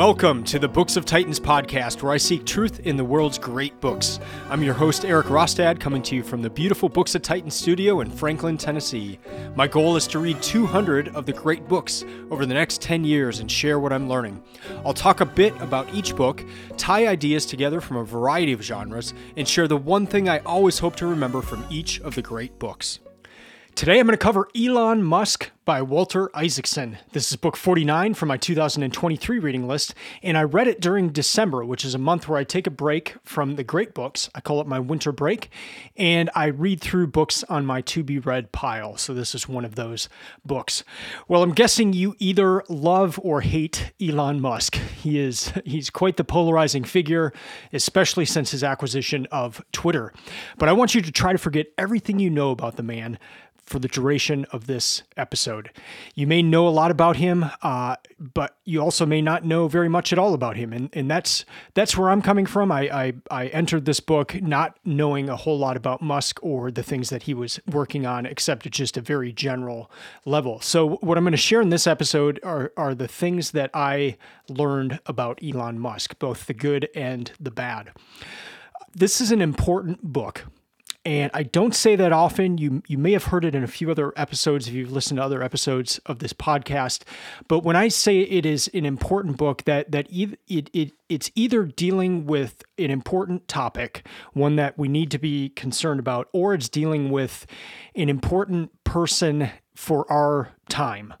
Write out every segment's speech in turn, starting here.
Welcome to the Books of Titans podcast, where I seek truth in the world's great books. I'm your host, Erik Rostad, coming to you from the beautiful Books of Titans studio in Franklin, Tennessee. My goal is to read 200 of the great books over the next 10 years and share what I'm learning. I'll talk a bit about each book, tie ideas together from a variety of genres, and share the one thing I always hope to remember from each of the great books. Today I'm going to cover Elon Musk by Walter Isaacson. This is book 49 from my 2023 reading list, and I read it during December, which is a month where I take a break from the great books. I call it my winter break, and I read through books on my to be read pile. So this is one of those books. Well, I'm guessing you either love or hate Elon Musk. He is he's quite the polarizing figure, especially since his acquisition of Twitter. But I want you to try to forget everything you know about the man for the duration of this episode. You may know a lot about him, uh, but you also may not know very much at all about him, and and that's that's where I'm coming from. I, I I entered this book not knowing a whole lot about Musk or the things that he was working on, except at just a very general level. So what I'm going to share in this episode are are the things that I learned about Elon Musk, both the good and the bad. This is an important book and I don't say that often. You you may have heard it in a few other episodes if you've listened to other episodes of this podcast. But when I say it is an important book, that that it, it it's either dealing with an important topic, one that we need to be concerned about, or it's dealing with an important person for our time.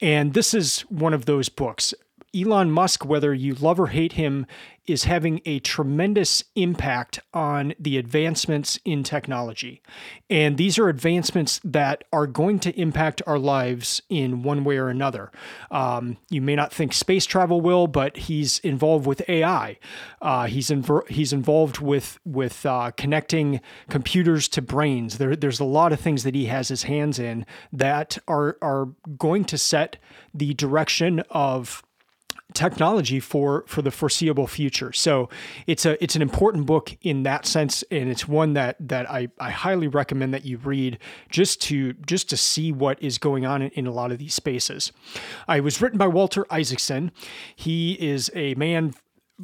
And this is one of those books. Elon Musk, whether you love or hate him, is having a tremendous impact on the advancements in technology. And these are advancements that are going to impact our lives in one way or another. Um, you may not think space travel will, but he's involved with AI. Uh, he's, inv- he's involved with, with uh, connecting computers to brains. There, there's a lot of things that he has his hands in that are, are going to set the direction of technology for for the foreseeable future. So it's a it's an important book in that sense, and it's one that that I, I highly recommend that you read just to just to see what is going on in, in a lot of these spaces. I was written by Walter Isaacson. He is a man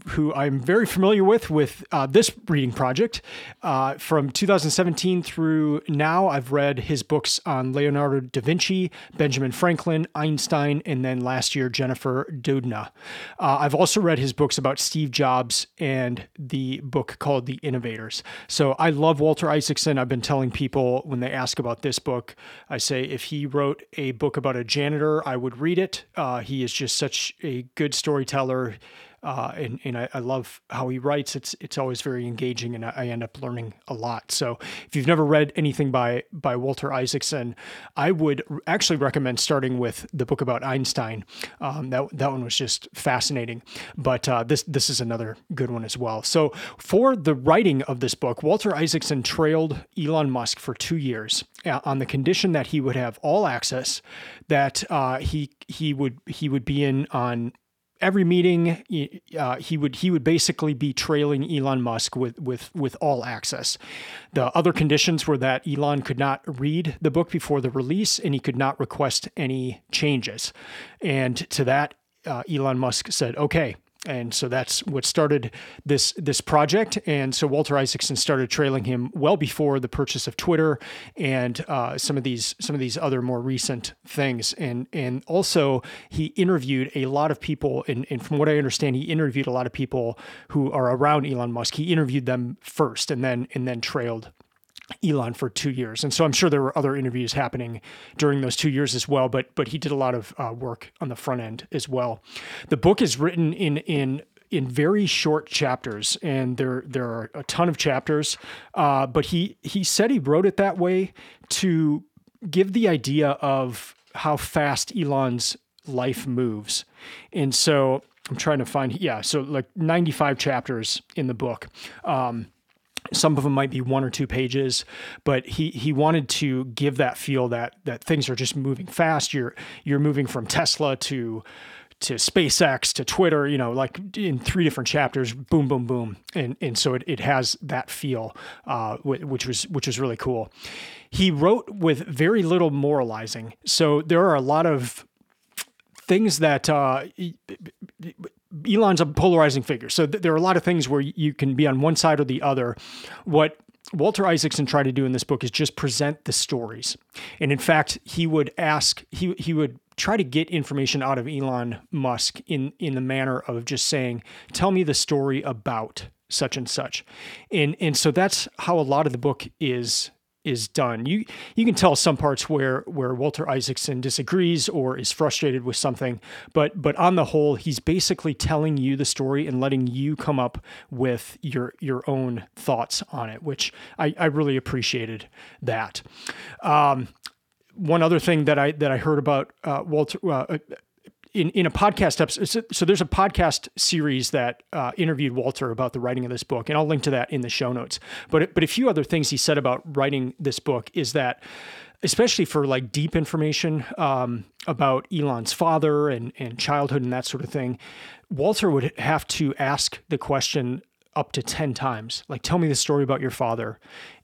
who I'm very familiar with with uh, this reading project. Uh, from 2017 through now, I've read his books on Leonardo da Vinci, Benjamin Franklin, Einstein, and then last year, Jennifer Doudna. Uh, I've also read his books about Steve Jobs and the book called The Innovators. So I love Walter Isaacson. I've been telling people when they ask about this book, I say if he wrote a book about a janitor, I would read it. Uh, he is just such a good storyteller uh, and and I, I, love how he writes. It's it's always very engaging, and I, I, end up learning a lot. So if you've never read anything by by Walter Isaacson, I would actually recommend starting with the book about Einstein. Um, that that one was just fascinating. But uh, this this is another good one as well. So for the writing of this book, Walter Isaacson trailed Elon Musk for two years uh, on the condition that he would have all access, that uh, he he would he would be in on every meeting uh, he would he would basically be trailing Elon Musk with with with all access. The other conditions were that Elon could not read the book before the release and he could not request any changes. And to that uh, Elon Musk said, "Okay, and so that's what started this this project. And so Walter Isaacson started trailing him well before the purchase of Twitter and uh, some of these some of these other more recent things. And and also he interviewed a lot of people. And, and from what I understand, he interviewed a lot of people who are around Elon Musk. He interviewed them first, and then and then trailed Elon for two years, and so I'm sure there were other interviews happening during those two years as well. But but he did a lot of uh, work on the front end as well. The book is written in in in very short chapters, and there there are a ton of chapters. Uh, but he he said he wrote it that way to give the idea of how fast Elon's life moves, and so I'm trying to find yeah, so like 95 chapters in the book. Um, some of them might be one or two pages, but he he wanted to give that feel that that things are just moving fast. You're you're moving from Tesla to to SpaceX to Twitter, you know, like in three different chapters, boom, boom, boom, and and so it, it has that feel, uh, which was which was really cool. He wrote with very little moralizing, so there are a lot of things that uh, Elon's a polarizing figure. So th- there are a lot of things where you can be on one side or the other. What Walter Isaacson tried to do in this book is just present the stories. And in fact, he would ask, he, he would try to get information out of Elon Musk in, in the manner of just saying, tell me the story about such and such. And, and so that's how a lot of the book is is done. You you can tell some parts where where Walter Isaacson disagrees or is frustrated with something, but but on the whole, he's basically telling you the story and letting you come up with your your own thoughts on it, which I, I really appreciated that. Um, one other thing that I that I heard about uh, Walter uh, in, in a podcast episode. So, there's a podcast series that uh, interviewed Walter about the writing of this book, and I'll link to that in the show notes. But but a few other things he said about writing this book is that, especially for like deep information um, about Elon's father and and childhood and that sort of thing, Walter would have to ask the question up to ten times, like tell me the story about your father,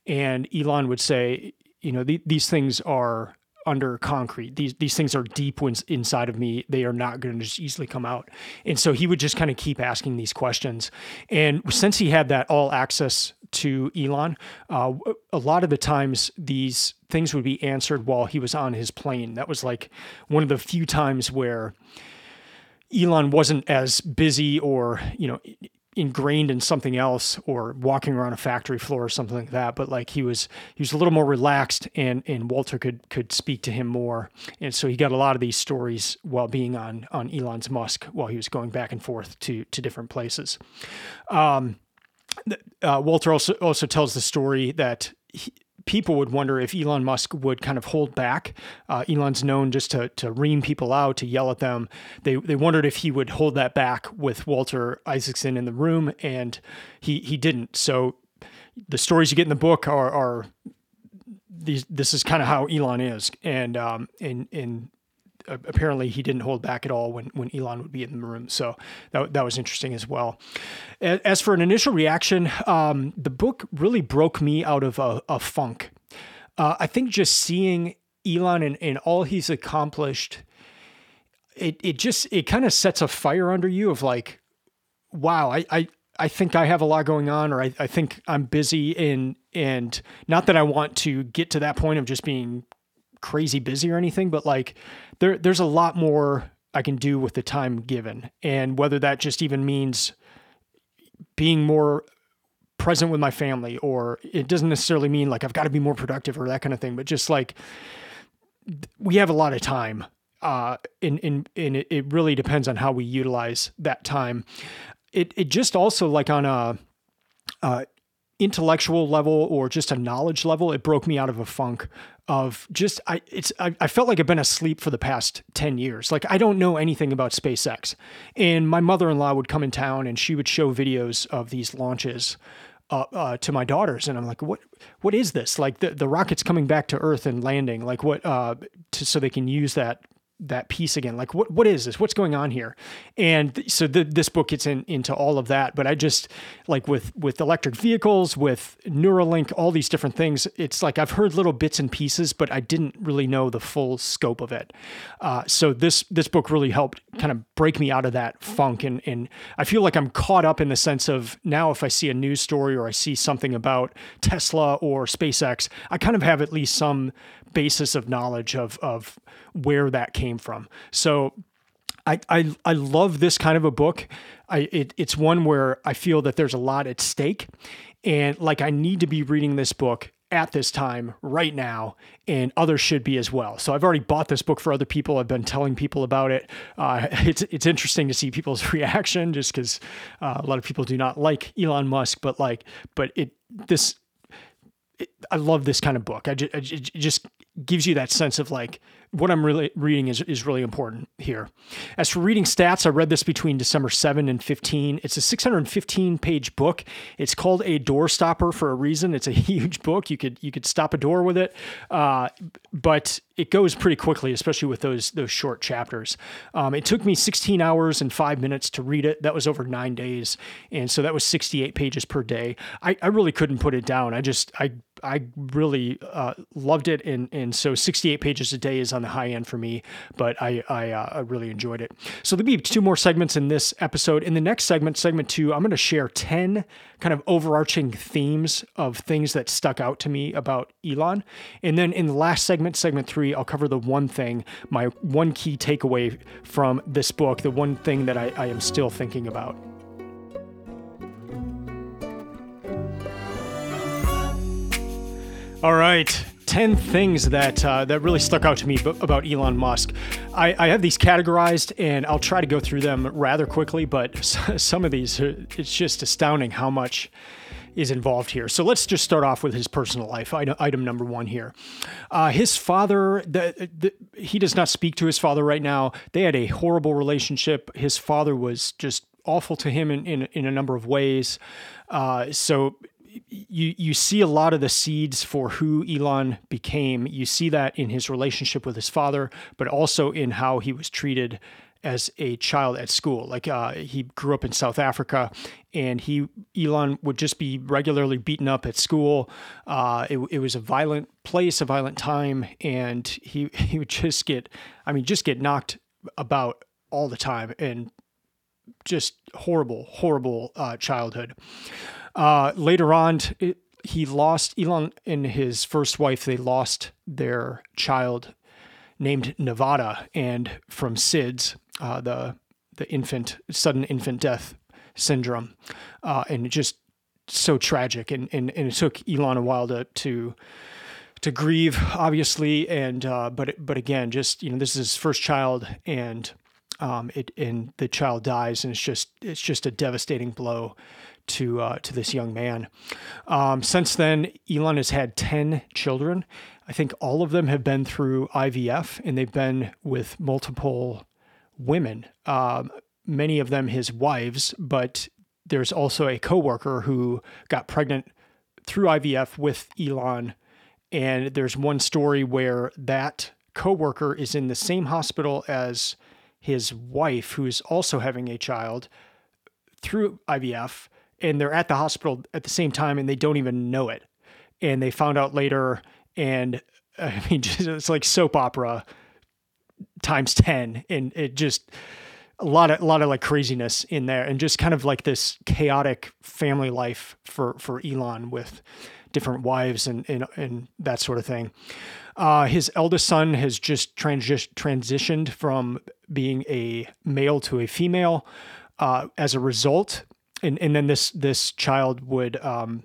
and Elon would say, you know, these things are under concrete. These these things are deep inside of me. They are not going to just easily come out. And so he would just kind of keep asking these questions. And since he had that all access to Elon, uh, a lot of the times these things would be answered while he was on his plane. That was like one of the few times where Elon wasn't as busy or you know ingrained in something else or walking around a factory floor or something like that but like he was he was a little more relaxed and and Walter could could speak to him more. And so he got a lot of these stories while being on on Elon's Musk while he was going back and forth to to different places. Um, uh, Walter also also tells the story that he, people would wonder if Elon Musk would kind of hold back. Uh, Elon's known just to to ream people out, to yell at them. They they wondered if he would hold that back with Walter Isaacson in the room, and he he didn't. So the stories you get in the book are are these. This is kind of how Elon is, and um and and apparently he didn't hold back at all when, when Elon would be in the room. So that, that was interesting as well. As for an initial reaction, um, the book really broke me out of a, a funk. Uh, I think just seeing Elon and, and all he's accomplished, it, it just, it kind of sets a fire under you of like, wow, I, I, I think I have a lot going on, or I, I think I'm busy and and not that I want to get to that point of just being crazy busy or anything, but like there there's a lot more I can do with the time given. And whether that just even means being more present with my family or it doesn't necessarily mean like I've got to be more productive or that kind of thing, but just like we have a lot of time. Uh, and, and, and it, really depends on how we utilize that time. It, it just also like on a, uh, intellectual level or just a knowledge level, it broke me out of a funk of just I it's I, I, felt like I've been asleep for the past 10 years. Like I don't know anything about SpaceX. And my mother-in-law would come in town and she would show videos of these launches uh, uh, to my daughters and I'm like what what is this? Like the the rocket's coming back to earth and landing like what uh to, so they can use that that piece again. Like what what is this? What's going on here? And th- so the, this book gets in, into all of that but i just like with with electric vehicles with neuralink all these different things it's like i've heard little bits and pieces but i didn't really know the full scope of it. Uh, so this this book really helped kind of break me out of that funk and and i feel like i'm caught up in the sense of now if i see a news story or i see something about tesla or spacex i kind of have at least some basis of knowledge of of where that came from. So I, I, I love this kind of a book. I, it, it's one where I feel that there's a lot at stake. And like, I need to be reading this book at this time right now, and others should be as well. So I've already bought this book for other people. I've been telling people about it. Uh, it's it's interesting to see people's reaction, just because uh, a lot of people do not like Elon Musk, but like, but it this. I love this kind of book. I it just gives you that sense of like what I'm really reading is, is really important here. As for reading stats, I read this between December 7 and 15. It's a 615 page book. It's called a door stopper for a reason. It's a huge book. You could you could stop a door with it, uh, but it goes pretty quickly, especially with those those short chapters. Um, it took me 16 hours and five minutes to read it. That was over nine days, and so that was 68 pages per day. I, I really couldn't put it down. I just I I really uh, loved it, and and so 68 pages a day is on the high end for me, but I I, uh, I really enjoyed it. So there'll be two more segments in this episode. In the next segment, segment two, I'm going to share 10 kind of overarching themes of things that stuck out to me about Elon, and then in the last segment, segment three, I'll cover the one thing, my one key takeaway from this book, the one thing that I, I am still thinking about. All right. 10 things that uh, that really stuck out to me about Elon Musk. I, I, have these categorized and I'll try to go through them rather quickly, but some of these, uh, it's just astounding how much is involved here. So let's just start off with his personal life. Item, number one here. Uh, his father, the, the, he does not speak to his father right now. They had a horrible relationship. His father was just awful to him in, in, in a number of ways. Uh, so you you see a lot of the seeds for who Elon became. You see that in his relationship with his father, but also in how he was treated as a child at school. Like uh, he grew up in South Africa, and he Elon would just be regularly beaten up at school. Uh, it, it was a violent place, a violent time, and he he would just get, I mean, just get knocked about all the time, and just horrible, horrible uh, childhood. Uh, later on, it, he lost Elon and his first wife. They lost their child named Nevada, and from SIDS, uh, the the infant sudden infant death syndrome, uh, and just so tragic. And, and and it took Elon a while to to to grieve, obviously, and uh, but but again, just you know, this is his first child, and um, it and the child dies, and it's just it's just a devastating blow to uh, to this young man. Um, since then, Elon has had ten children. I think all of them have been through IVF, and they've been with multiple women. Um, many of them his wives, but there's also a coworker who got pregnant through IVF with Elon. And there's one story where that coworker is in the same hospital as his wife, who is also having a child through IVF and they're at the hospital at the same time and they don't even know it. And they found out later, and I mean, just, it's like soap opera times 10. And it just, a lot of a lot of like craziness in there and just kind of like this chaotic family life for for Elon with different wives and and, and that sort of thing. Uh, his eldest son has just transi- transitioned from being a male to a female. Uh, as a result, and and then this this child would um,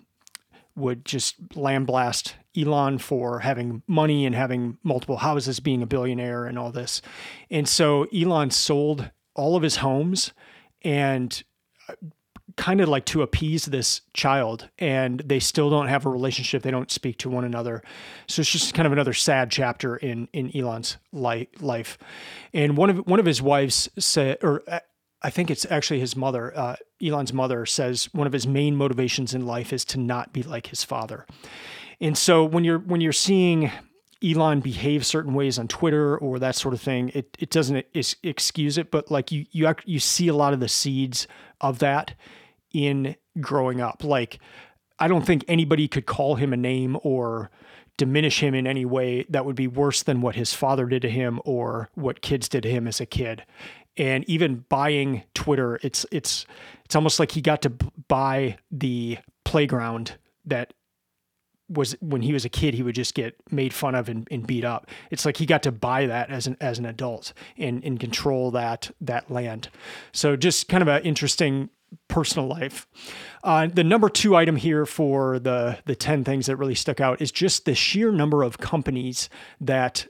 would just lamblast Elon for having money and having multiple houses, being a billionaire, and all this. And so Elon sold all of his homes and uh, kind of like to appease this child. And they still don't have a relationship. They don't speak to one another. So it's just kind of another sad chapter in in Elon's life. And one of one of his wives said or uh, I think it's actually his mother, uh, Elon's mother, says one of his main motivations in life is to not be like his father. And so when you're when you're seeing Elon behave certain ways on Twitter or that sort of thing, it it doesn't excuse it, but like you you you see a lot of the seeds of that in growing up. Like I don't think anybody could call him a name or diminish him in any way that would be worse than what his father did to him or what kids did to him as a kid and even buying Twitter, it's it's it's almost like he got to buy the playground that was when he was a kid he would just get made fun of and, and, beat up. It's like he got to buy that as an as an adult and and control that that land. So just kind of an interesting personal life. Uh, the number two item here for the the 10 things that really stuck out is just the sheer number of companies that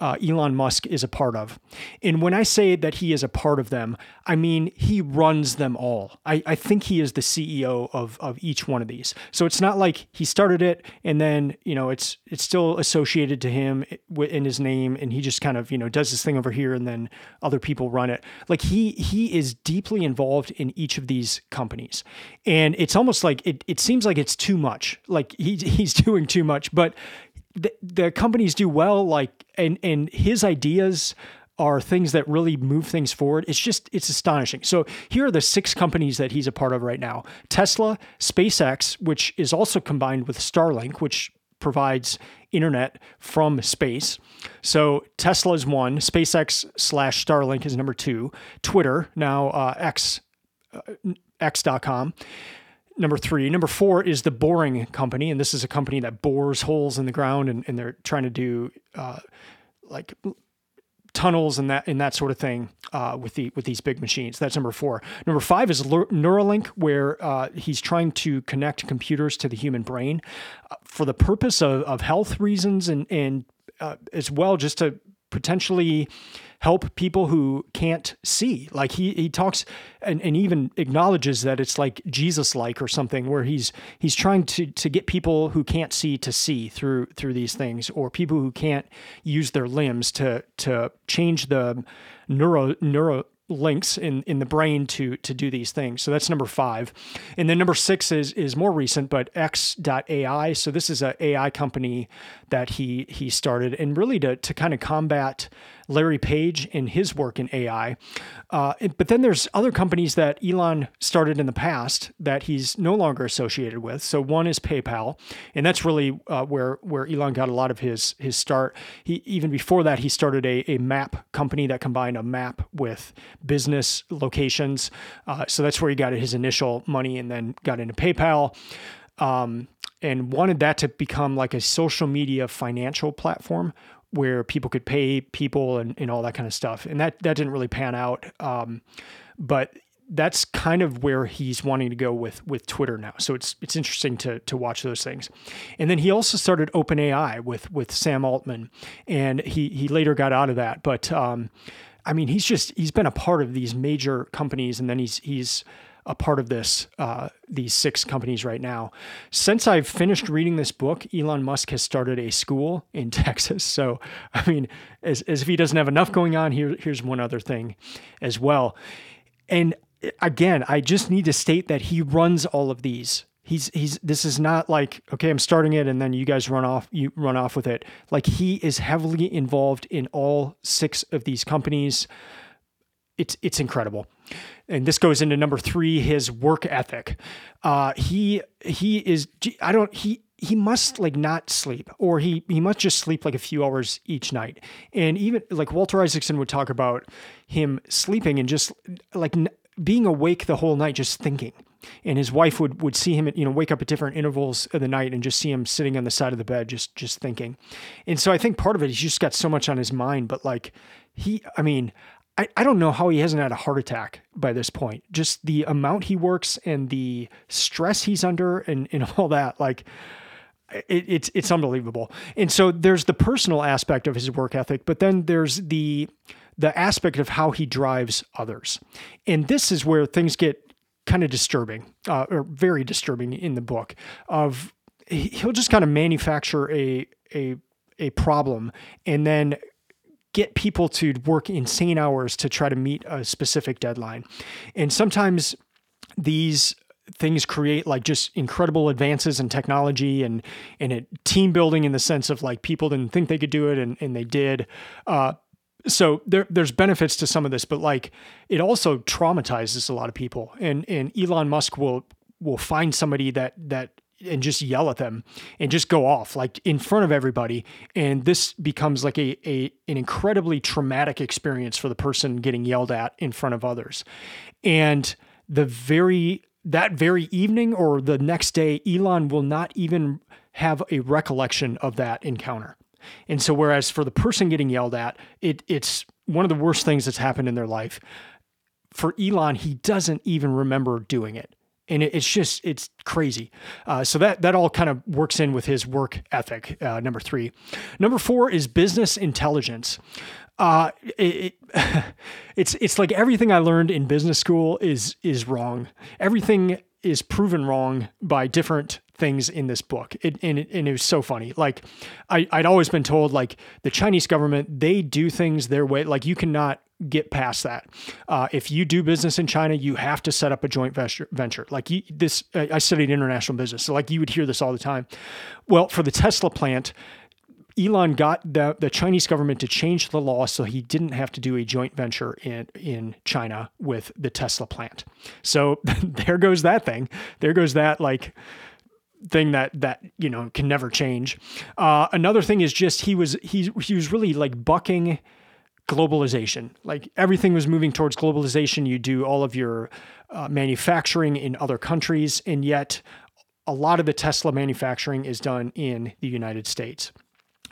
uh, Elon Musk is a part of. And when I say that he is a part of them, I mean he runs them all. I, I think he is the CEO of, of each one of these. So it's not like he started it and then, you know, it's it's still associated to him in his name and he just kind of, you know, does this thing over here and then other people run it. Like he he is deeply involved in each of these companies. And it's almost like it, it seems like it's too much. Like he, he's doing too much, but the, the companies do well like and and his ideas are things that really move things forward. It's just, it's astonishing. So here are the six companies that he's a part of right now Tesla, SpaceX, which is also combined with Starlink, which provides internet from space. So Tesla is one, SpaceX slash Starlink is number two, Twitter, now uh, X, uh, X.com. Number three. Number four is the Boring Company. And this is a company that bores holes in the ground and, and they're trying to do uh, like tunnels and that and that sort of thing uh, with the with these big machines. That's number four. Number five is Neuralink, where uh, he's trying to connect computers to the human brain uh, for the purpose of, of health reasons and and uh, as well just to potentially help people who can't see. Like he he talks and, and even acknowledges that it's like Jesus like or something where he's he's trying to to get people who can't see to see through through these things or people who can't use their limbs to to change the neuro neuro links in in the brain to to do these things. So that's number five, and then number six is is more recent, but X.AI. So this is a AI company that he he started, and really to to kind of combat Larry Page and his work in AI. Uh, but then there's other companies that Elon started in the past that he's no longer associated with. So one is PayPal, and that's really uh, where where Elon got a lot of his his start. He even before that he started a, a map company that combined a map with business locations. Uh, so that's where he got his initial money, and then got into PayPal. Um, and wanted that to become like a social media financial platform where people could pay people and, and all that kind of stuff. And that, that didn't really pan out. Um, but that's kind of where he's wanting to go with with Twitter now. So it's it's interesting to to watch those things. And then he also started OpenAI with with Sam Altman, and he he later got out of that. But um, I mean, he's just he's been a part of these major companies, and then he's he's a part of this uh, these six companies right now. Since I've finished reading this book, Elon Musk has started a school in Texas. So I mean, as, as if he doesn't have enough going on, here here's one other thing as well. And again, I just need to state that he runs all of these. He's he's this is not like okay, I'm starting it and then you guys run off you run off with it. Like he is heavily involved in all six of these companies. It's it's incredible and this goes into number three his work ethic. Uh, he he is i don't he he must like not sleep or he he must just sleep like a few hours each night. And even like walter isaacson would talk about him sleeping and just like being awake the whole night just thinking. And his wife would would see him at, you know wake up at different intervals of the night and just see him sitting on the side of the bed just just thinking. And so i think part of it he's just got so much on his mind but like he i mean I, I don't know how he hasn't had a heart attack by this point. Just the amount he works and the stress he's under and, and all that. Like, it, it's it's unbelievable. And so there's the personal aspect of his work ethic, but then there's the the aspect of how he drives others. And this is where things get kind of disturbing, uh, or very disturbing in the book. Of he'll just kind of manufacture a a a problem and then get people to work insane hours to try to meet a specific deadline. And sometimes these things create like just incredible advances in technology and and it, team building in the sense of like people didn't think they could do it and, and they did. Uh, so there, there's benefits to some of this, but like it also traumatizes a lot of people. And and Elon Musk will will find somebody that that and just yell at them and just go off like in front of everybody. And this becomes like a, a an incredibly traumatic experience for the person getting yelled at in front of others. And the very that very evening or the next day Elon will not even have a recollection of that encounter. And so whereas for the person getting yelled at it it's one of the worst things that's happened in their life. For Elon he doesn't even remember doing it and it's just it's crazy. Uh, so that that all kind of works in with his work ethic. Uh, number three, number four is business intelligence. Uh, it, it, it's it's like everything I learned in business school is is wrong. Everything is proven wrong by different things in this book. It, and, it, and it was so funny. Like I, I'd always been told like the Chinese government, they do things their way. Like you cannot get past that. Uh, if you do business in China, you have to set up a joint venture. Like you, this, I studied international business. So like you would hear this all the time. Well, for the Tesla plant, Elon got the, the Chinese government to change the law so he didn't have to do a joint venture in, in China with the Tesla plant. So there goes that thing. There goes that like thing that that you know can never change. Uh, another thing is just he was he he was really like bucking globalization. Like everything was moving towards globalization. You do all of your uh, manufacturing in other countries, and yet a lot of the Tesla manufacturing is done in the United States.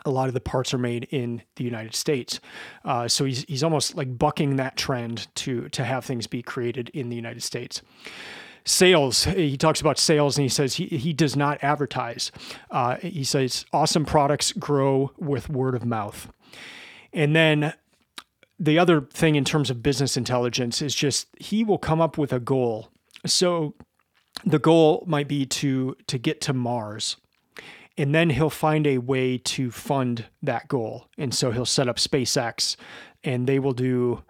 A lot of the parts are made in the United States, uh, so he's he's almost like bucking that trend to to have things be created in the United States sales. He talks about sales and he says he, he does not advertise. Uh, he says awesome products grow with word of mouth. And then the other thing in terms of business intelligence is just he will come up with a goal. So the goal might be to to get to mars and then he'll find a way to fund that goal. And so he'll set up spacex and they will do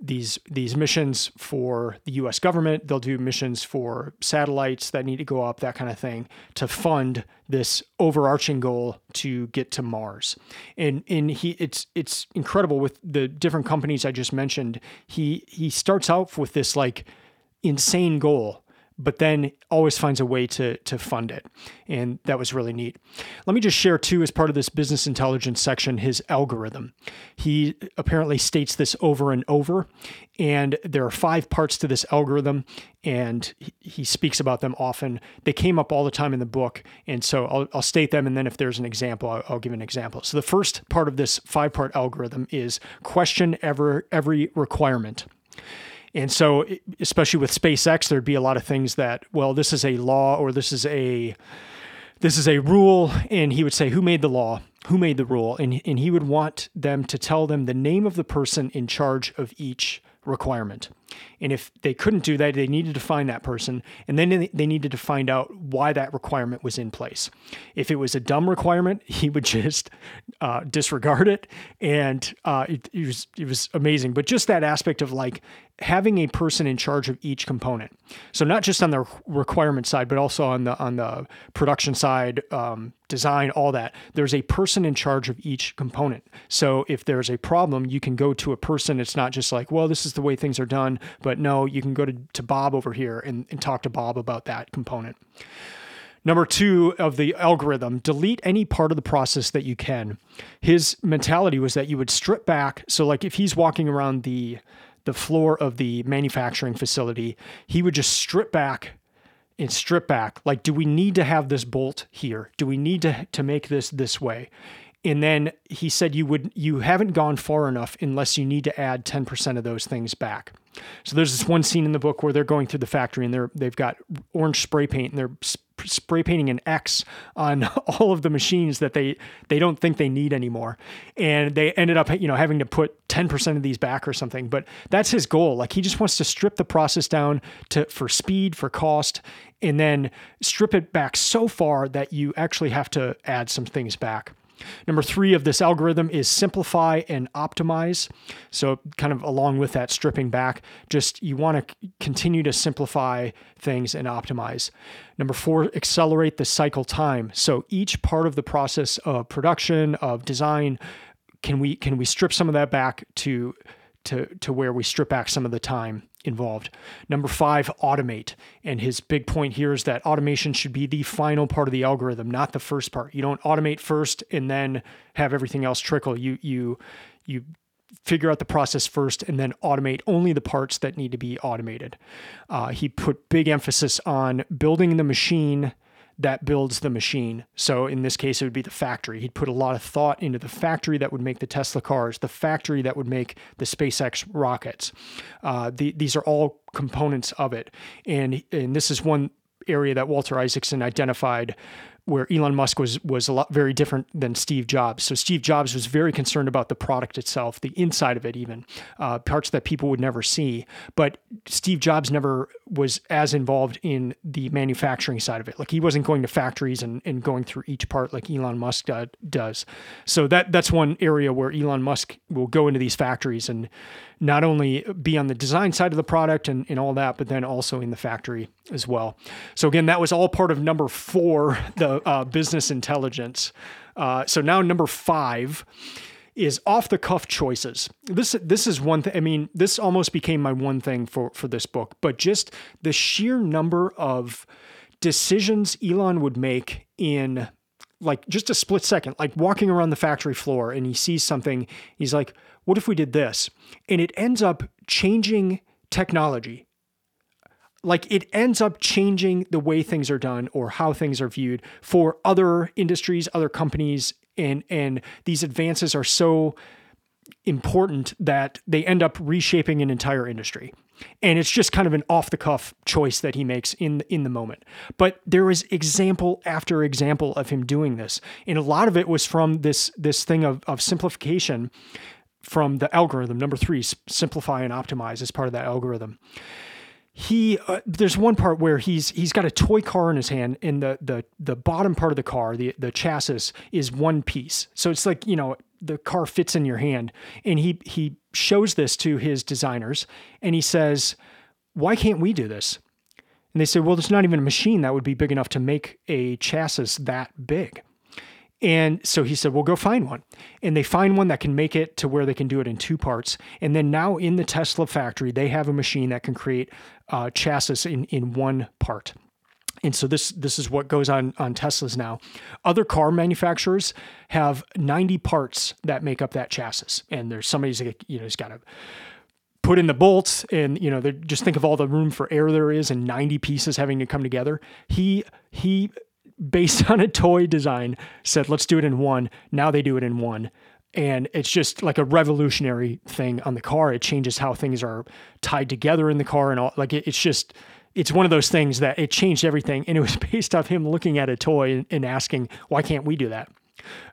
these these missions for the U.S. government. They'll do missions for satellites that need to go up, that kind of thing, to fund this overarching goal to get to Mars. And and he it's it's incredible with the different companies I just mentioned. He he starts out with this like insane goal but then always finds a way to to fund it. And that was really neat. Let me just share too as part of this business intelligence section his algorithm. He apparently states this over and over and there are five parts to this algorithm and he speaks about them often. They came up all the time in the book and so I'll, I'll state them and then if there's an example I'll, I'll give an example. So the first part of this five part algorithm is question ever every requirement. And so, especially with SpaceX, there'd be a lot of things that, well, this is a law or this is a this is a rule, and he would say, "Who made the law? Who made the rule?" And and he would want them to tell them the name of the person in charge of each requirement. And if they couldn't do that, they needed to find that person. And then they needed to find out why that requirement was in place. If it was a dumb requirement, he would just uh, disregard it. And uh, it, it, was, it was amazing. But just that aspect of like having a person in charge of each component. So not just on the requirement side, but also on the on the production side, um, design, all that. There's a person in charge of each component. So if there's a problem, you can go to a person. It's not just like, well, this is the way things are done, but no, you can go to, to Bob over here and, and talk to Bob about that component. Number two of the algorithm, delete any part of the process that you can. His mentality was that you would strip back. So, like if he's walking around the the floor of the manufacturing facility, he would just strip back and strip back. Like, do we need to have this bolt here? Do we need to to make this this way? And then he said you would you haven't gone far enough unless you need to add 10% of those things back. So there's this one scene in the book where they're going through the factory and they're they've got orange spray paint and they're spray painting an X on all of the machines that they they don't think they need anymore, and they ended up you know having to put 10% of these back or something. But that's his goal. Like he just wants to strip the process down to for speed, for cost, and then strip it back so far that you actually have to add some things back. Number three of this algorithm is simplify and optimize. So, kind of along with that stripping back, just you want to continue to simplify things and optimize. Number four, accelerate the cycle time. So, each part of the process of production, of design, can we can we strip some of that back to to to where we strip back some of the time involved. Number five, automate. And his big point here is that automation should be the final part of the algorithm, not the first part. You don't automate first and then have everything else trickle. You you you figure out the process first and then automate only the parts that need to be automated. Uh, he put big emphasis on building the machine that builds the machine. So in this case, it would be the factory. He'd put a lot of thought into the factory that would make the Tesla cars, the factory that would make the SpaceX rockets. Uh, the, these are all components of it, and and this is one area that Walter Isaacson identified where Elon Musk was was a lot very different than Steve Jobs. So Steve Jobs was very concerned about the product itself, the inside of it, even uh, parts that people would never see. But Steve Jobs never was as involved in the manufacturing side of it. Like he wasn't going to factories and, and going through each part like Elon Musk uh, does. So that that's one area where Elon Musk will go into these factories and not only be on the design side of the product and, and all that, but then also in the factory as well. So again, that was all part of number four, the uh, business intelligence. Uh, so now number five is off the cuff choices. This this is one thing. I mean, this almost became my one thing for for this book, but just the sheer number of decisions Elon would make in like just a split second, like walking around the factory floor and he sees something, he's like, what if we did this? And it ends up changing technology. Like it ends up changing the way things are done or how things are viewed for other industries, other companies, and and these advances are so important that they end up reshaping an entire industry. And it's just kind of an off the cuff choice that he makes in in the moment. But there is example after example of him doing this. And a lot of it was from this this thing of, of simplification from the algorithm. Number three, simplify and optimize as part of that algorithm. He uh, there's one part where he's he's got a toy car in his hand and the the the bottom part of the car the the chassis is one piece. So it's like you know the car fits in your hand. And he he shows this to his designers and he says why can't we do this? And they say well there's not even a machine that would be big enough to make a chassis that big and so he said, Well, go find one. And they find one that can make it to where they can do it in two parts. And then now in the Tesla factory, they have a machine that can create uh, chassis in, in one part. And so this this is what goes on on Teslas now. Other car manufacturers have 90 parts that make up that chassis. And there's somebody's you know, he's got to put in the bolts and you know just think of all the room for air there is and 90 pieces having to come together. He he based on a toy design said let's do it in one. Now they do it in one. And it's just like a revolutionary thing on the car. It changes how things are tied together in the car and all like it, it's just it's one of those things that it changed everything. And it was based off him looking at a toy and, and asking why can't we do that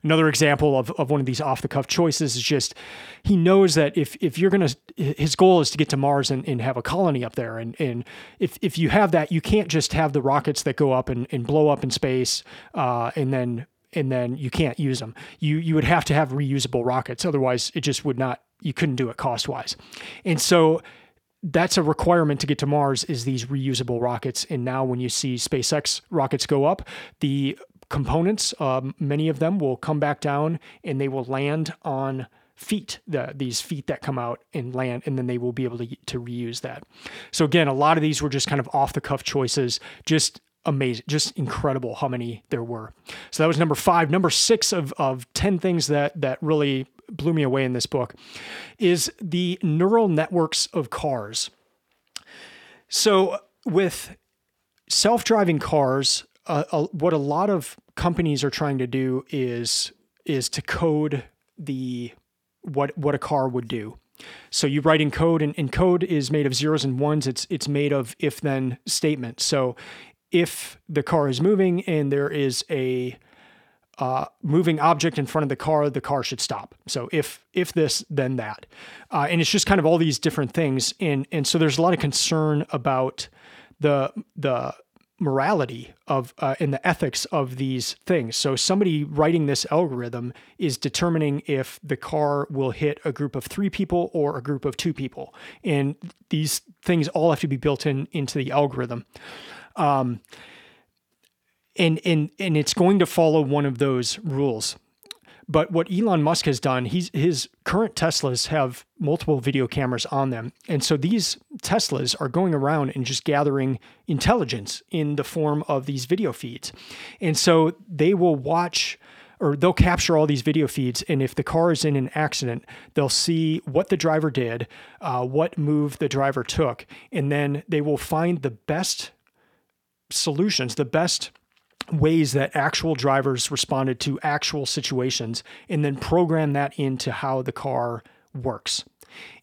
Another example of, of one of these off the cuff choices is just he knows that if if you're gonna his goal is to get to Mars and, and have a colony up there and and if if you have that you can't just have the rockets that go up and, and blow up in space uh, and then and then you can't use them. You you would have to have reusable rockets, otherwise it just would not. You couldn't do it cost wise, and so that's a requirement to get to Mars is these reusable rockets. And now when you see SpaceX rockets go up, the components. Um, many of them will come back down and they will land on feet, the, these feet that come out and land, and then they will be able to, to reuse that. So, again, a lot of these were just kind of off the cuff choices, just amazing, just incredible how many there were. So, that was number five. Number six of, of 10 things that, that really blew me away in this book is the neural networks of cars. So, with self driving cars, a, what a lot of companies are trying to do is is to code the what what a car would do. So you write in code, and, and code is made of zeros and ones. It's it's made of if then statements. So if the car is moving and there is a uh, moving object in front of the car, the car should stop. So if if this, then that, uh, and it's just kind of all these different things. And and so there's a lot of concern about the the morality of uh, and the ethics of these things. So somebody writing this algorithm is determining if the car will hit a group of three people or a group of two people, and these things all have to be built in into the algorithm. Um, and and and it's going to follow one of those rules. But what Elon Musk has done, he's his current Teslas have multiple video cameras on them. And so these Teslas are going around and just gathering intelligence in the form of these video feeds. And so they will watch or they'll capture all these video feeds. And if the car is in an accident, they'll see what the driver did, uh, what move the driver took, and then they will find the best solutions, the best ways that actual drivers responded to actual situations and then program that into how the car works.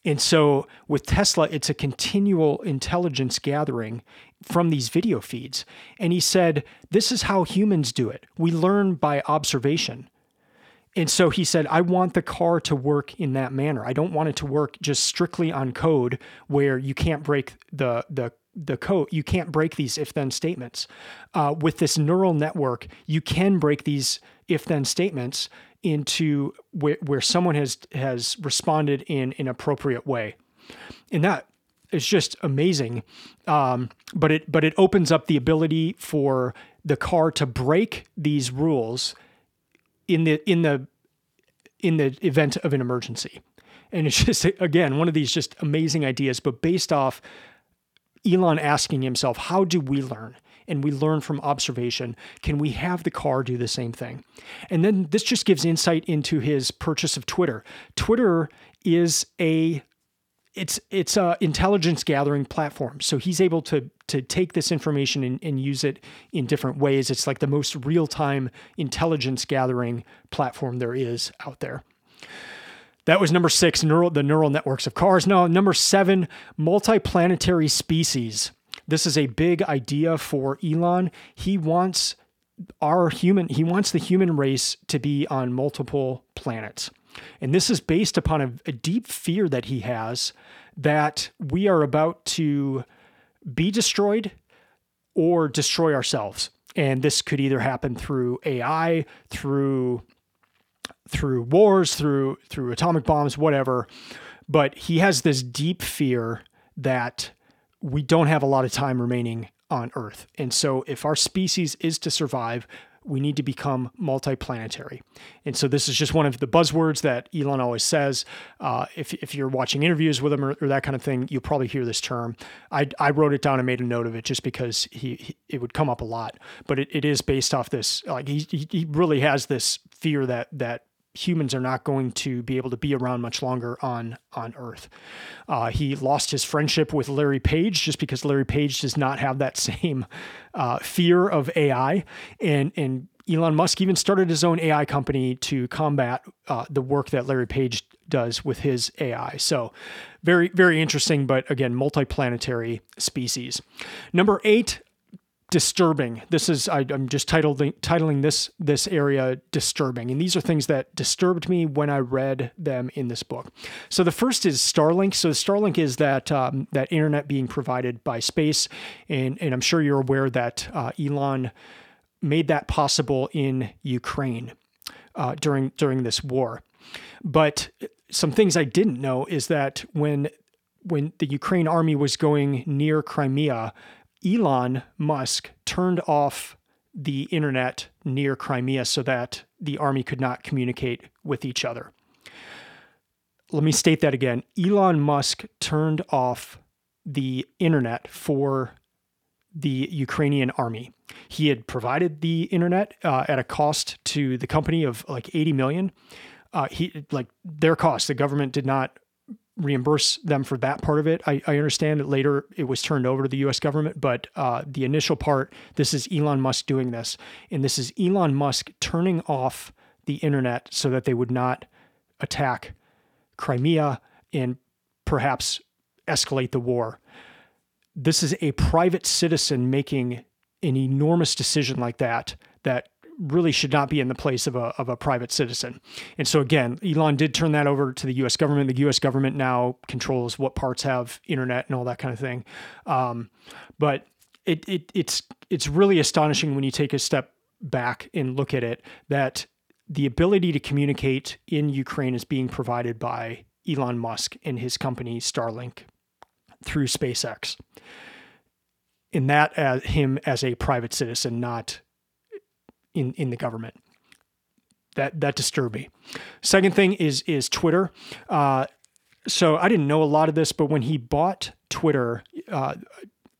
And so with Tesla, it's a continual intelligence gathering from these video feeds. And he said, This is how humans do it. We learn by observation. And so he said, I want the car to work in that manner. I don't want it to work just strictly on code where you can't break the, the the code. You can't break these if then statements. Uh, with this neural network, you can break these if then statements into where, where someone has has responded in an appropriate way, and that is just amazing. Um, but it but it opens up the ability for the car to break these rules in the in the in the event of an emergency. And it's just again one of these just amazing ideas, but based off Elon asking himself, how do we learn? and we learn from observation, can we have the car do the same thing? And then this just gives insight into his purchase of Twitter. Twitter is a it's it's a intelligence gathering platform. So he's able to to take this information and, and use it in different ways. It's like the most real time intelligence gathering platform there is out there. That was number six, neural the neural networks of cars. Now, number seven, multiplanetary species. This is a big idea for Elon. He wants our human, he wants the human race to be on multiple planets. And this is based upon a, a deep fear that he has that we are about to be destroyed or destroy ourselves. And this could either happen through AI, through through wars, through through atomic bombs, whatever. But he has this deep fear that we don't have a lot of time remaining on Earth. And so if our species is to survive, we need to become multiplanetary. And so this is just one of the buzzwords that Elon always says. Uh, if, if you're watching interviews with him or, or, that kind of thing, you'll probably hear this term. I, I wrote it down and made a note of it just because he, he it would come up a lot. But it, it is based off this, like he, he really has this fear that that humans are not going to be able to be around much longer on on Earth. Uh, he lost his friendship with Larry Page just because Larry Page does not have that same uh, fear of AI, and and Elon Musk even started his own AI company to combat uh, the work that Larry Page does with his AI. So, very very interesting, but again, multiplanetary species. Number eight, disturbing. This is I, am just titling titling this this area disturbing, and these are things that disturbed me when I read them in this book. So the first is Starlink. So Starlink is that um, that internet being provided by space, and and I'm sure you're aware that uh, Elon made that possible in Ukraine uh, during during this war. But some things I didn't know is that when when the Ukraine army was going near Crimea, Elon Musk turned off the internet near Crimea so that the army could not communicate with each other. Let me state that again. Elon Musk turned off the internet for the Ukrainian army. He had provided the internet uh, at a cost to the company of like 80 million. Uh, he like their cost. The government did not reimburse them for that part of it. I, I understand that later it was turned over to the US government, but uh, the initial part, this is Elon Musk doing this. And this is Elon Musk turning off the internet so that they would not attack Crimea and perhaps escalate the war. This is a private citizen making an enormous decision like that that really should not be in the place of a, of a private citizen. And so again, Elon did turn that over to the U.S. government. The U.S. government now controls what parts have internet and all that kind of thing. Um, but it, it it's it's really astonishing when you take a step back and look at it that the ability to communicate in Ukraine is being provided by Elon Musk and his company Starlink through SpaceX. In that, as him as a private citizen, not in in the government. That that disturbed me. Second thing is is Twitter. Uh, so I didn't know a lot of this, but when he bought Twitter, uh,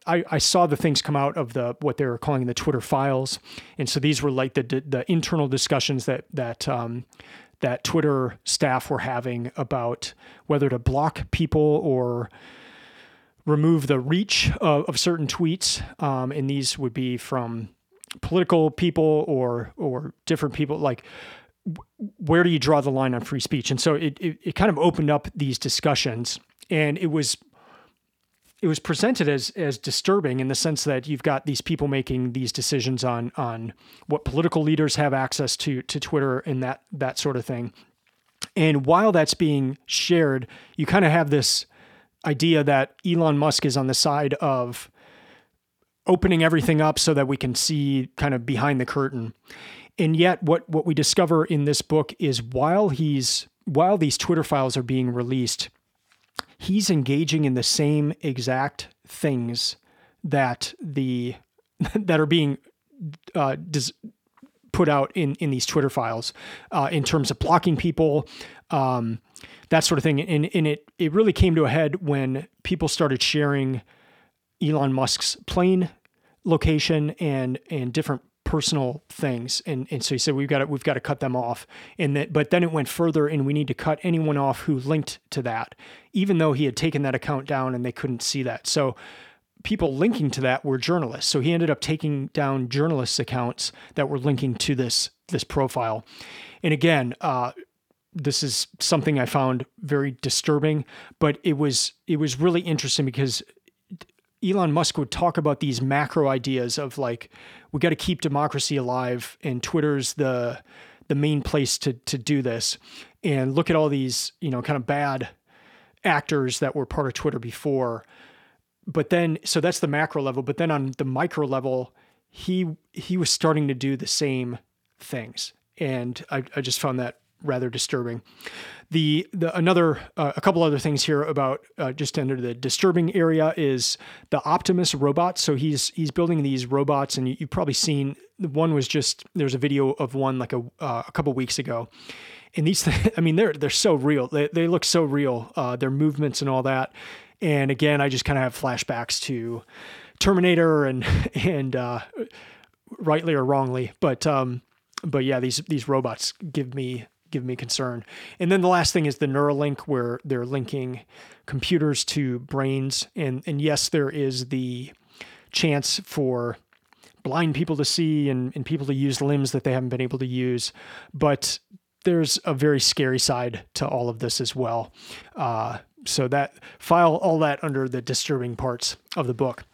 I, I, saw the things come out of the what they were calling the Twitter files, and so these were like the the internal discussions that that um, that Twitter staff were having about whether to block people or remove the reach of, of certain tweets, um, and these would be from political people or or different people like where do you draw the line on free speech and so it, it, it kind of opened up these discussions and it was it was presented as as disturbing in the sense that you've got these people making these decisions on on what political leaders have access to to Twitter and that that sort of thing. And while that's being shared, you kind of have this idea that Elon Musk is on the side of opening everything up so that we can see kind of behind the curtain. And yet what what we discover in this book is while he's while these Twitter files are being released, he's engaging in the same exact things that the that are being uh, dis- put out in in these Twitter files uh, in terms of blocking people, um, that sort of thing. And, and it it really came to a head when people started sharing Elon Musk's plane location and and different personal things. And and so he said we've got to we've got to cut them off. And that but then it went further and we need to cut anyone off who linked to that even though he had taken that account down and they couldn't see that. So people linking to that were journalists. So he ended up taking down journalists accounts that were linking to this this profile. And again uh, this is something I found very disturbing, but it was it was really interesting because Elon Musk would talk about these macro ideas of like we got to keep democracy alive, and Twitter's the the main place to to do this. And look at all these you know kind of bad actors that were part of Twitter before. But then, so that's the macro level. But then on the micro level, he he was starting to do the same things, and I, I just found that rather disturbing. The, the another uh, a couple other things here about uh, just under the disturbing area is the Optimus robot. So he's he's building these robots, and you, have probably seen one was just there's a video of one like a uh, a couple weeks ago, and these I mean they're they're so real. They they look so real. Uh, their movements and all that. And again, I just kind of have flashbacks to Terminator and and uh, rightly or wrongly, but um, but yeah, these these robots give me give me concern. And then the last thing is the Neuralink, where they're linking computers to brains. And and yes, there is the chance for blind people to see and, and people to use limbs that they haven't been able to use. But there's a very scary side to all of this as well. Uh, so that file all that under the disturbing parts of the book.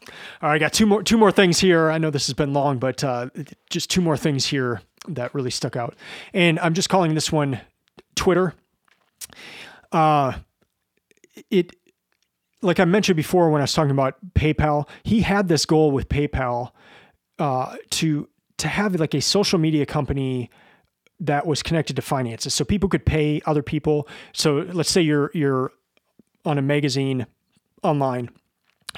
All right, I got two more two more things here. I know this has been long, but uh, just two more things here that really stuck out. And I'm just calling this one Twitter. Uh, it, like I mentioned before when I was talking about PayPal, he had this goal with PayPal uh, to to have like a social media company that was connected to finances, so people could pay other people. So let's say you're you're on a magazine online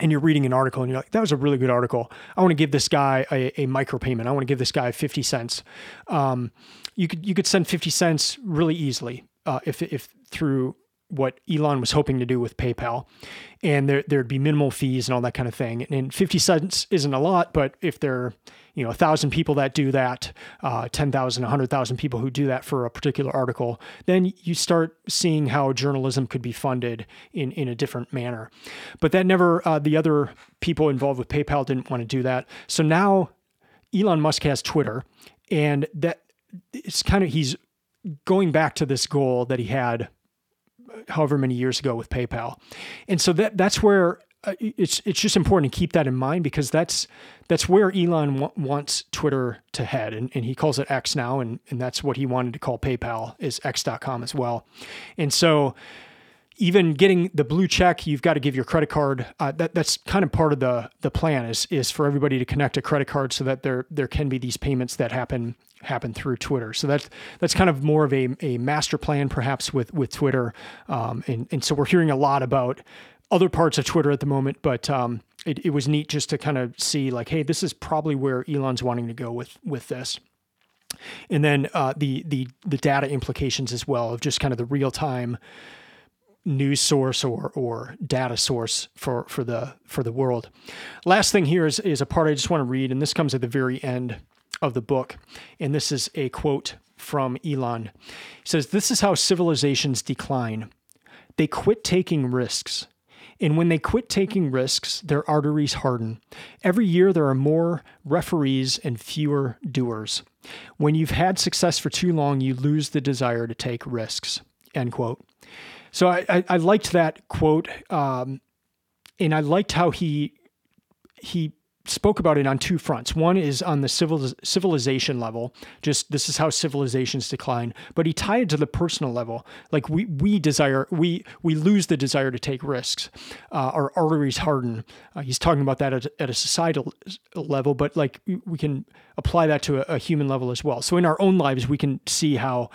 and you're reading an article and you're like, that was a really good article. I want to give this guy a, a micropayment. I want to give this guy 50 cents. Um, you could, you could send 50 cents really easily uh, if, if through what Elon was hoping to do with PayPal. And there, there'd be minimal fees and all that kind of thing. And 50 cents isn't a lot, but if there are you know, a thousand people that do that, uh, 10,000, 100,000 people who do that for a particular article, then you start seeing how journalism could be funded in, in a different manner. But that never, uh, the other people involved with PayPal didn't want to do that. So now Elon Musk has Twitter, and that it's kind of, he's going back to this goal that he had however many years ago with PayPal. And so that that's where uh, it's it's just important to keep that in mind because that's that's where Elon w- wants Twitter to head, and, and he calls it X now, and and that's what he wanted to call PayPal is X.com as well, and so even getting the blue check, you've got to give your credit card. Uh, that that's kind of part of the the plan is is for everybody to connect a credit card so that there there can be these payments that happen happen through Twitter. So that's that's kind of more of a, a master plan perhaps with with Twitter, um, and and so we're hearing a lot about other parts of Twitter at the moment, but um, it, it was neat just to kind of see like, hey, this is probably where Elon's wanting to go with with this. And then uh, the the the data implications as well of just kind of the real time news source or or data source for for the for the world. Last thing here is is a part I just want to read, and this comes at the very end of the book, and this is a quote from Elon. He says, "This is how civilizations decline. They quit taking risks." And when they quit taking risks, their arteries harden. Every year, there are more referees and fewer doers. When you've had success for too long, you lose the desire to take risks. End quote. So I, I, I liked that quote, um, and I liked how he he spoke about it on two fronts. One is on the civil, civilization level, just this is how civilizations decline, but he tied it to the personal level. Like we we desire we we lose the desire to take risks. Uh, our arteries harden. Uh, he's talking about that at, at, a societal level, but like we can apply that to a, a, human level as well. So in our own lives, we can see how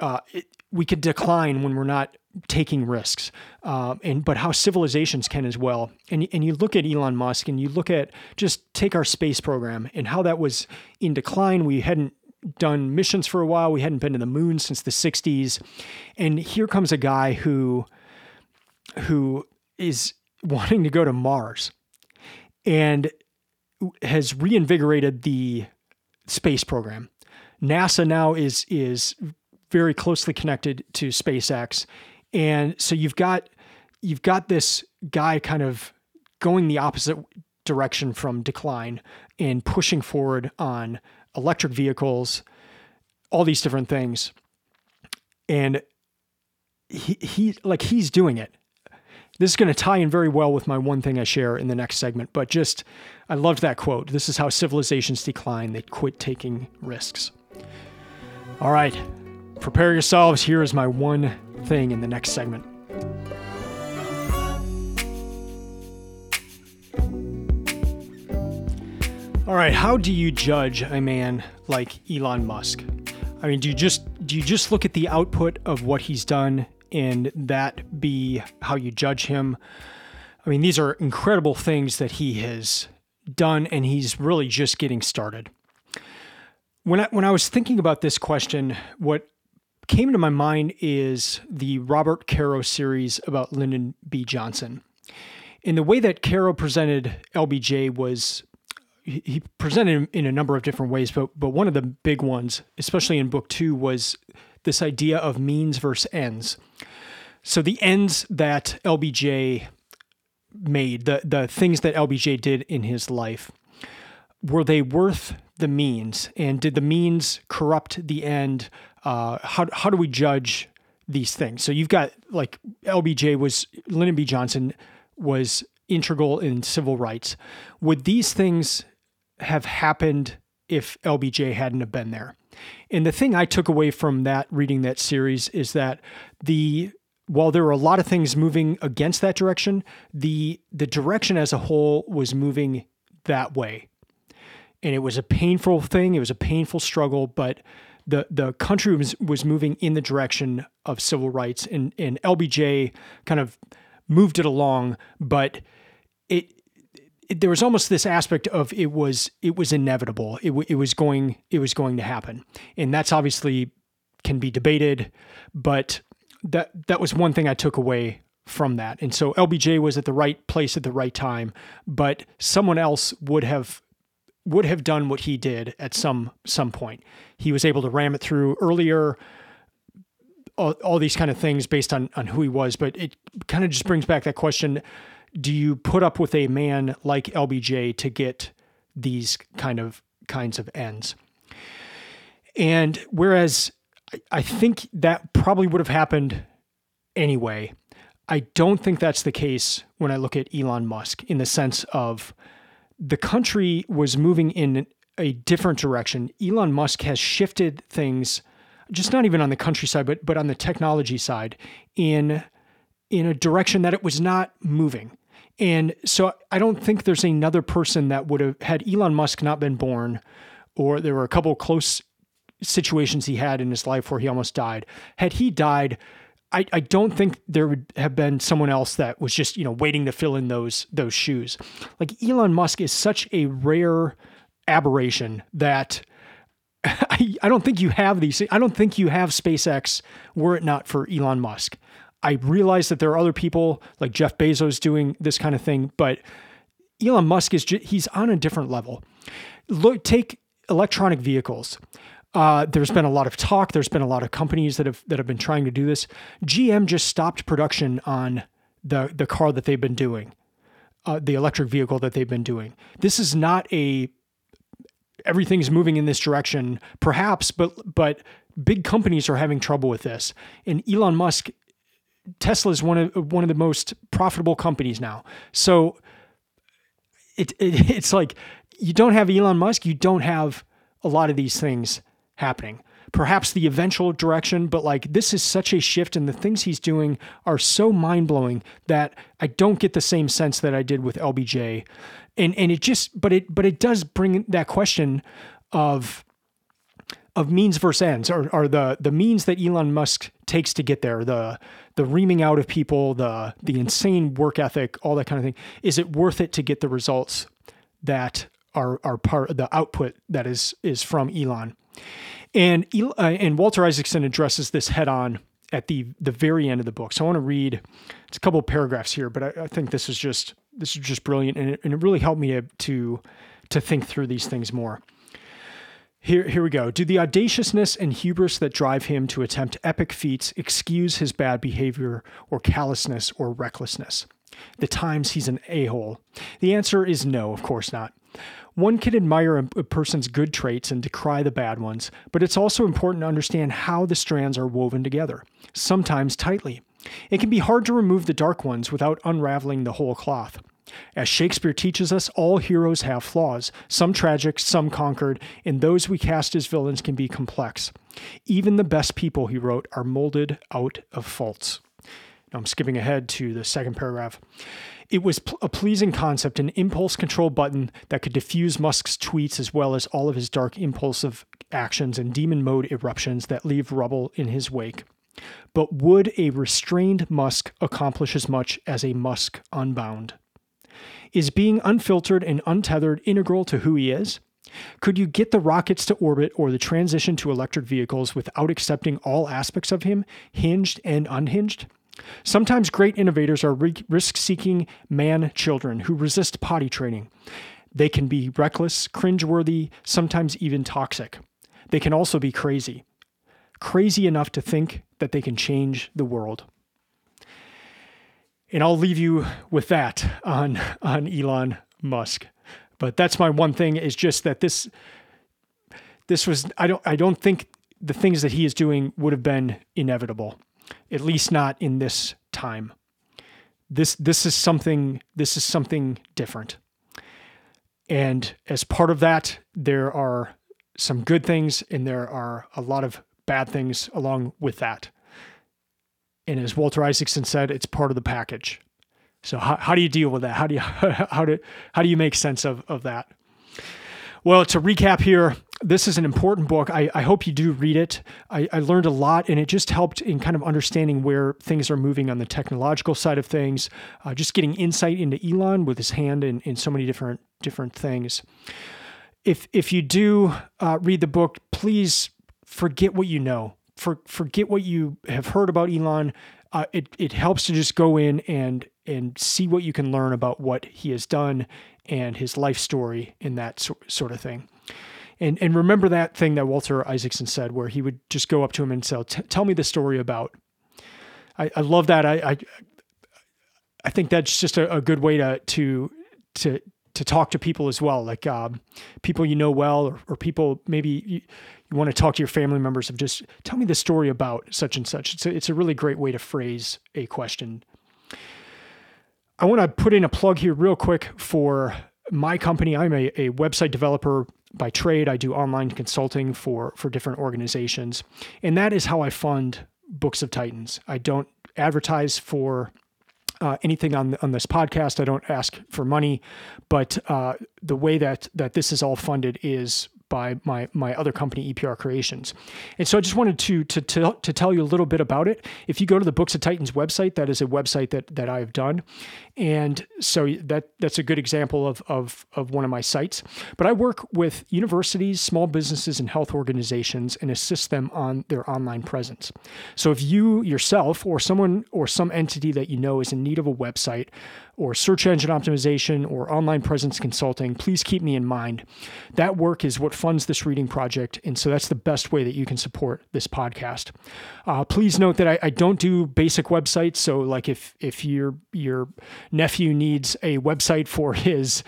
uh, it, we could decline when we're not taking risks, um, and but how civilizations can as well. And and you look at Elon Musk, and you look at just take our space program and how that was in decline. We hadn't done missions for a while. We hadn't been to the moon since the '60s, and here comes a guy who who is wanting to go to Mars, and has reinvigorated the space program. NASA now is is very closely connected to SpaceX, and so you've got you've got this guy kind of going the opposite direction from decline and pushing forward on electric vehicles, all these different things, and he he like he's doing it. This is going to tie in very well with my one thing I share in the next segment, but just I loved that quote. This is how civilizations decline, they quit taking risks. All right, prepare yourselves. Here is my one thing in the next segment. All right, how do you judge a man like Elon Musk? I mean, do you just do you just look at the output of what he's done and that be how you judge him? I mean, these are incredible things that he has done and he's really just getting started. When I, when I was thinking about this question, what came to my mind is the Robert Caro series about Lyndon B. Johnson. And the way that Caro presented LBJ was he presented him in a number of different ways, but but one of the big ones, especially in book two, was this idea of means versus ends. So the ends that LBJ made, the the things that LBJ did in his life, were they worth the means? And did the means corrupt the end? Uh, how how do we judge these things? So you've got like LBJ was Lyndon B. Johnson was integral in civil rights. Would these things have happened if LBJ hadn't have been there? And the thing I took away from that reading that series is that the while there were a lot of things moving against that direction, the the direction as a whole was moving that way. And it was a painful thing, it was a painful struggle, but the the country was was moving in the direction of civil rights and and LBJ kind of moved it along, but it there was almost this aspect of it was it was inevitable. It, it was going it was going to happen, and that's obviously can be debated, but that that was one thing I took away from that. And so LBJ was at the right place at the right time, but someone else would have would have done what he did at some some point. He was able to ram it through earlier. All, all these kind of things based on on who he was, but it kind of just brings back that question do you put up with a man like LBJ to get these kind of kinds of ends? And whereas I think that probably would have happened anyway, I don't think that's the case when I look at Elon Musk in the sense of the country was moving in a different direction. Elon Musk has shifted things just not even on the countryside but but on the technology side in in a direction that it was not moving. And so I don't think there's another person that would have had Elon Musk not been born, or there were a couple close situations he had in his life where he almost died. Had he died, I, I don't think there would have been someone else that was just, you know, waiting to fill in those those shoes. Like Elon Musk is such a rare aberration that I, I don't think you have these. I don't think you have SpaceX were it not for Elon Musk. I realize that there are other people like Jeff Bezos doing this kind of thing, but Elon Musk is he's on a different level. Look, take electronic vehicles. Uh, there's been a lot of talk. There's been a lot of companies that have that have been trying to do this. GM just stopped production on the the car that they've been doing, uh, the electric vehicle that they've been doing. This is not a everything's moving in this direction, perhaps, but but big companies are having trouble with this. And Elon Musk Tesla is one of one of the most profitable companies now. So it, it it's like you don't have Elon Musk, you don't have a lot of these things happening. Perhaps the eventual direction, but like this is such a shift, and the things he's doing are so mind blowing that I don't get the same sense that I did with LBJ, and and it just, but it but it does bring that question of of means versus ends, or, or the the means that Elon Musk takes to get there, the the reaming out of people, the the insane work ethic, all that kind of thing. Is it worth it to get the results that are are part the output that is is from Elon? And uh, and Walter Isaacson addresses this head on at the the very end of the book. So I want to read it's a couple of paragraphs here, but I, I think this is just this is just brilliant, and it, and it really helped me to to to think through these things more. Here, here we go. Do the audaciousness and hubris that drive him to attempt epic feats excuse his bad behavior or callousness or recklessness? The times he's an a hole? The answer is no, of course not. One can admire a, person's good traits and decry the bad ones, but it's also important to understand how the strands are woven together, sometimes tightly. It can be hard to remove the dark ones without unraveling the whole cloth. As Shakespeare teaches us, all heroes have flaws, some tragic, some conquered, and those we cast as villains can be complex. Even the best people, he wrote, are molded out of faults. I'm skipping ahead to the second paragraph. It was a pleasing concept, an impulse control button that could diffuse Musk's tweets as well as all of his dark impulsive actions and demon mode eruptions that leave rubble in his wake. But would a restrained Musk accomplish as much as a Musk unbound? Is being unfiltered and untethered integral to who he is? Could you get the rockets to orbit or the transition to electric vehicles without accepting all aspects of him, hinged and unhinged? Sometimes great innovators are risk seeking man children who resist potty training. They can be reckless, cringeworthy, sometimes even toxic. They can also be crazy. Crazy enough to think that they can change the world. And I'll leave you with that on, on Elon Musk. But that's my one thing is just that this this was I don't I don't think the things that he is doing would have been inevitable at least not in this time. This this is something this is something different. And as part of that, there are some good things and there are a lot of bad things along with that. And as Walter Isaacson said, it's part of the package. So how, how do you deal with that? How do you how do how do you make sense of, of that? Well, to recap here, this is an important book. I, I hope you do read it. I, I, learned a lot, and it just helped in kind of understanding where things are moving on the technological side of things. Uh, just getting insight into Elon with his hand in, in so many different different things. If if you do uh, read the book, please forget what you know. For forget what you have heard about Elon. Uh, it it helps to just go in and and see what you can learn about what he has done and his life story and that so, sort of thing. And and remember that thing that Walter Isaacson said, where he would just go up to him and say, "Tell me the story about." I, I love that. I, I I think that's just a, a good way to to to to talk to people as well, like um, people you know well, or, or people maybe you, you, want to talk to your family members of just tell me the story about such and such. It's a, it's a really great way to phrase a question. I want to put in a plug here real quick for my company. I'm a, a website developer by trade. I do online consulting for for different organizations, and that is how I fund Books of Titans. I don't advertise for uh, anything on on this podcast. I don't ask for money, but uh, the way that that this is all funded is by my my other company EPR Creations. And so I just wanted to to to, to tell you a little bit about it. If you go to the Books of Titans website, that is a website that that I have done, and so that that's a good example of of of one of my sites. But I work with universities, small businesses, and health organizations and assist them on their online presence. So if you yourself or someone or some entity that you know is in need of a website or search engine optimization or online presence consulting, please keep me in mind. That work is what funds this reading project. And so that's the best way that you can support this podcast. Uh, please note that I, I, don't do basic websites. So like if, if your, your nephew needs a website for his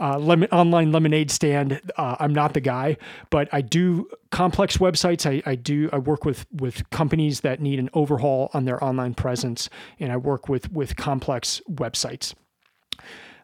uh, lemon, online lemonade stand. Uh, I'm not the guy, but I do complex websites. I, I do I work with with companies that need an overhaul on their online presence, and I work with with complex websites.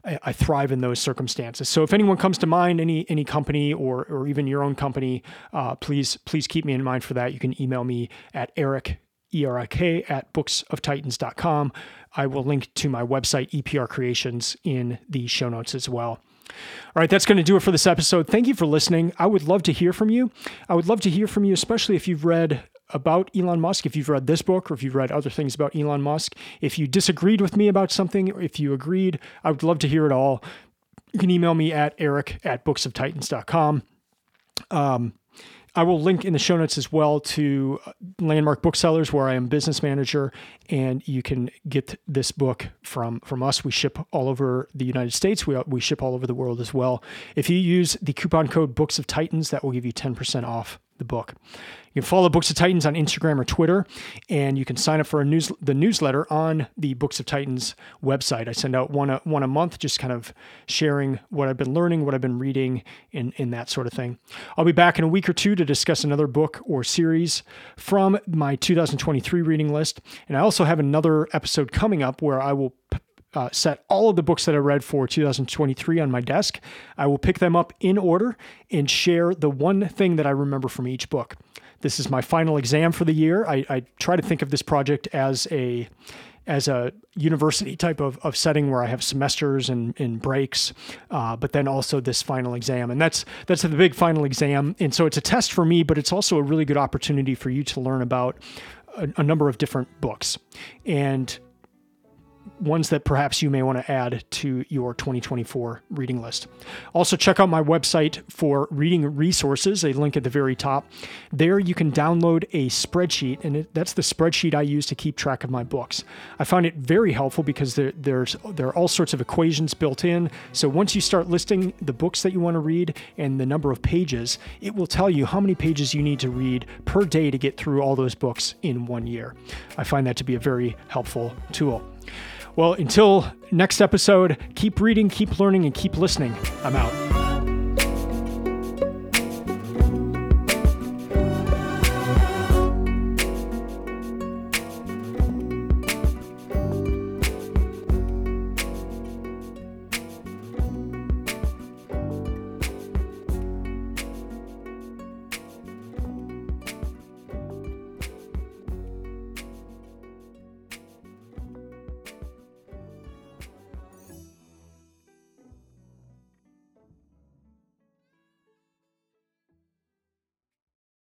I, thrive in those circumstances. So if anyone comes to mind, any any company or or even your own company, uh, please please keep me in mind for that. You can email me at Erik E-R-I-K at booksoftitans.com. I will link to my website, EPR Creations, in the show notes as well. All right, that's going to do it for this episode. Thank you for listening. I would love to hear from you. I would love to hear from you, especially if you've read about Elon Musk, if you've read this book or if you've read other things about Elon Musk. If you disagreed with me about something, or if you agreed, I would love to hear it all. You can email me at erik at booksoftitans.com. Um, I will link in the show notes as well to uh, Landmark Booksellers, where I am business manager, and you can get this book from from us. We ship all over the United States. We we ship all over the world as well. If you use the coupon code Books of Titans, that will give you ten percent off the book. You can follow Books of Titans on Instagram or Twitter, and you can sign up for a news the newsletter on the Books of Titans website. I send out one a, one a month, just kind of sharing what I've been learning, what I've been reading, and, and that sort of thing. I'll be back in a week or two to discuss another book or series from my 2023 reading list, and I also have another episode coming up where I will uh, set all of the books that I read for 2023 on my desk. I will pick them up in order and share the one thing that I remember from each book. This is my final exam for the year. I, I try to think of this project as a as a university type of, of setting where I have semesters and, and breaks, uh, but then also this final exam. And that's that's the big final exam. And so it's a test for me, but it's also a really good opportunity for you to learn about a, a number of different books. And ones that perhaps you may want to add to your 2024 reading list. Also, check out my website for reading resources, a link at the very top. There you can download a spreadsheet, and it, that's the spreadsheet I use to keep track of my books. I found it very helpful because there, there's there are all sorts of equations built in. So once you start listing the books that you want to read and the number of pages, it will tell you how many pages you need to read per day to get through all those books in one year. I find that to be a very helpful tool. Well, until next episode, keep reading, keep learning, and keep listening. I'm out.